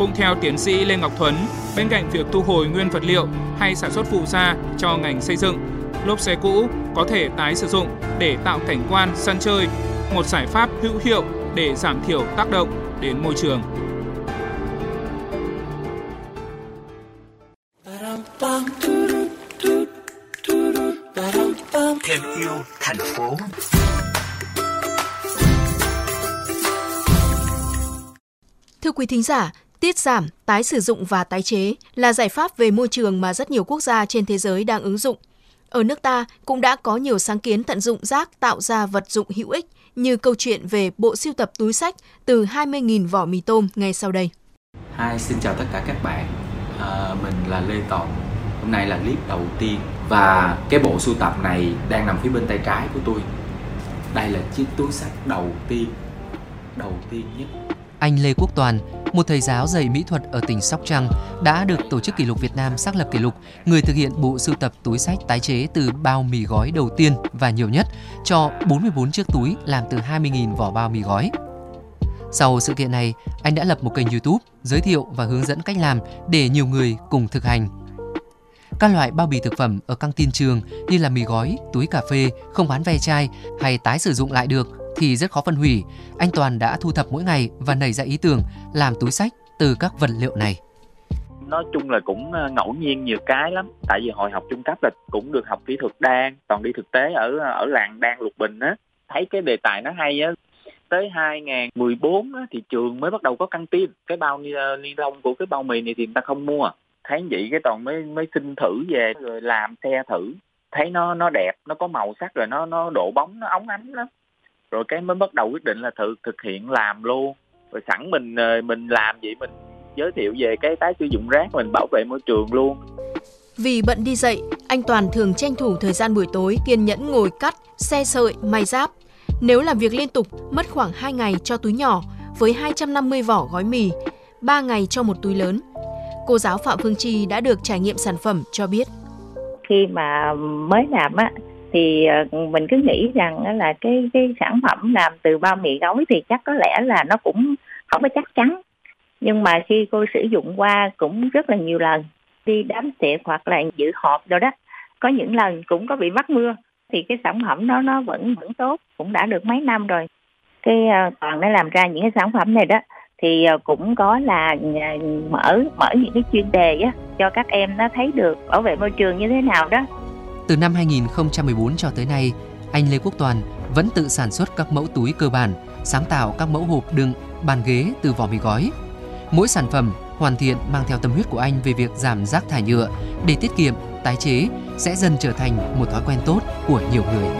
Cũng theo tiến sĩ Lê Ngọc Thuấn, bên cạnh việc thu hồi nguyên vật liệu hay sản xuất phụ gia cho ngành xây dựng, lốp xe cũ có thể tái sử dụng để tạo cảnh quan sân chơi, một giải pháp hữu hiệu để giảm thiểu tác động đến môi trường. Thêm yêu thành phố. Thưa quý thính giả, tiết giảm, tái sử dụng và tái chế là giải pháp về môi trường mà rất nhiều quốc gia trên thế giới đang ứng dụng. Ở nước ta cũng đã có nhiều sáng kiến tận dụng rác tạo ra vật dụng hữu ích như câu chuyện về bộ siêu tập túi sách từ 20.000 vỏ mì tôm ngay sau đây. Hi, xin chào tất cả các bạn. À, mình là Lê Toàn. Hôm nay là clip đầu tiên và cái bộ sưu tập này đang nằm phía bên tay trái của tôi. Đây là chiếc túi sách đầu tiên, đầu tiên nhất anh Lê Quốc Toàn, một thầy giáo dạy mỹ thuật ở tỉnh Sóc Trăng, đã được Tổ chức Kỷ lục Việt Nam xác lập kỷ lục người thực hiện bộ sưu tập túi sách tái chế từ bao mì gói đầu tiên và nhiều nhất cho 44 chiếc túi làm từ 20.000 vỏ bao mì gói. Sau sự kiện này, anh đã lập một kênh YouTube giới thiệu và hướng dẫn cách làm để nhiều người cùng thực hành. Các loại bao bì thực phẩm ở căng tin trường như là mì gói, túi cà phê không bán ve chai hay tái sử dụng lại được thì rất khó phân hủy. Anh Toàn đã thu thập mỗi ngày và nảy ra ý tưởng làm túi sách từ các vật liệu này. Nói chung là cũng ờ, ngẫu nhiên nhiều cái lắm tại vì hồi học trung cấp là cũng được học kỹ thuật đan toàn đi thực tế ở ờ, ở làng đan lục bình á thấy cái đề tài nó hay á. Tới 2014 á, thì trường mới bắt đầu có căng tin cái bao ni, ờ, ni lông của cái bao mì này thì người ta không mua. Thấy vậy cái toàn mới mới xin thử về rồi làm xe thử. Thấy nó nó đẹp nó có màu sắc rồi nó nó độ bóng nó óng ánh lắm rồi cái mới bắt đầu quyết định là thực thực hiện làm luôn rồi sẵn mình ờ, mình làm vậy mình giới thiệu về cái tái sử dụng rác mình bảo vệ môi trường luôn vì bận đi dạy, anh Toàn thường tranh thủ thời gian buổi tối kiên nhẫn ngồi cắt, xe sợi, may giáp. Nếu làm việc liên tục, mất khoảng 2 ngày cho túi nhỏ với 250 vỏ gói mì, 3 ngày cho một túi lớn. Cô giáo Phạm Phương Chi đã được trải nghiệm sản phẩm cho biết. Khi mà mới làm á, thì ờ, mình cứ nghĩ rằng là cái cái sản phẩm làm từ bao mì gói thì chắc có lẽ là nó cũng không có chắc chắn. Nhưng mà khi cô sử dụng qua cũng rất là nhiều lần, đi đám tiệc hoặc là dự họp rồi đó, có những lần cũng có bị mắc mưa, thì cái sản phẩm nó nó vẫn vẫn tốt, cũng đã được mấy năm rồi. Cái ờ, toàn đã làm ra những cái sản phẩm này đó, thì ờ, cũng có là mở mở những cái chuyên đề á cho các em nó thấy được bảo vệ môi trường như thế nào đó từ năm 2014 cho tới nay, anh Lê Quốc Toàn vẫn tự sản xuất các mẫu túi cơ bản, sáng tạo các mẫu hộp đựng, bàn ghế từ vỏ mì gói. Mỗi sản phẩm hoàn thiện mang theo tâm huyết của anh về việc giảm rác thải nhựa để tiết kiệm, tái chế sẽ dần trở thành một thói quen tốt của nhiều người.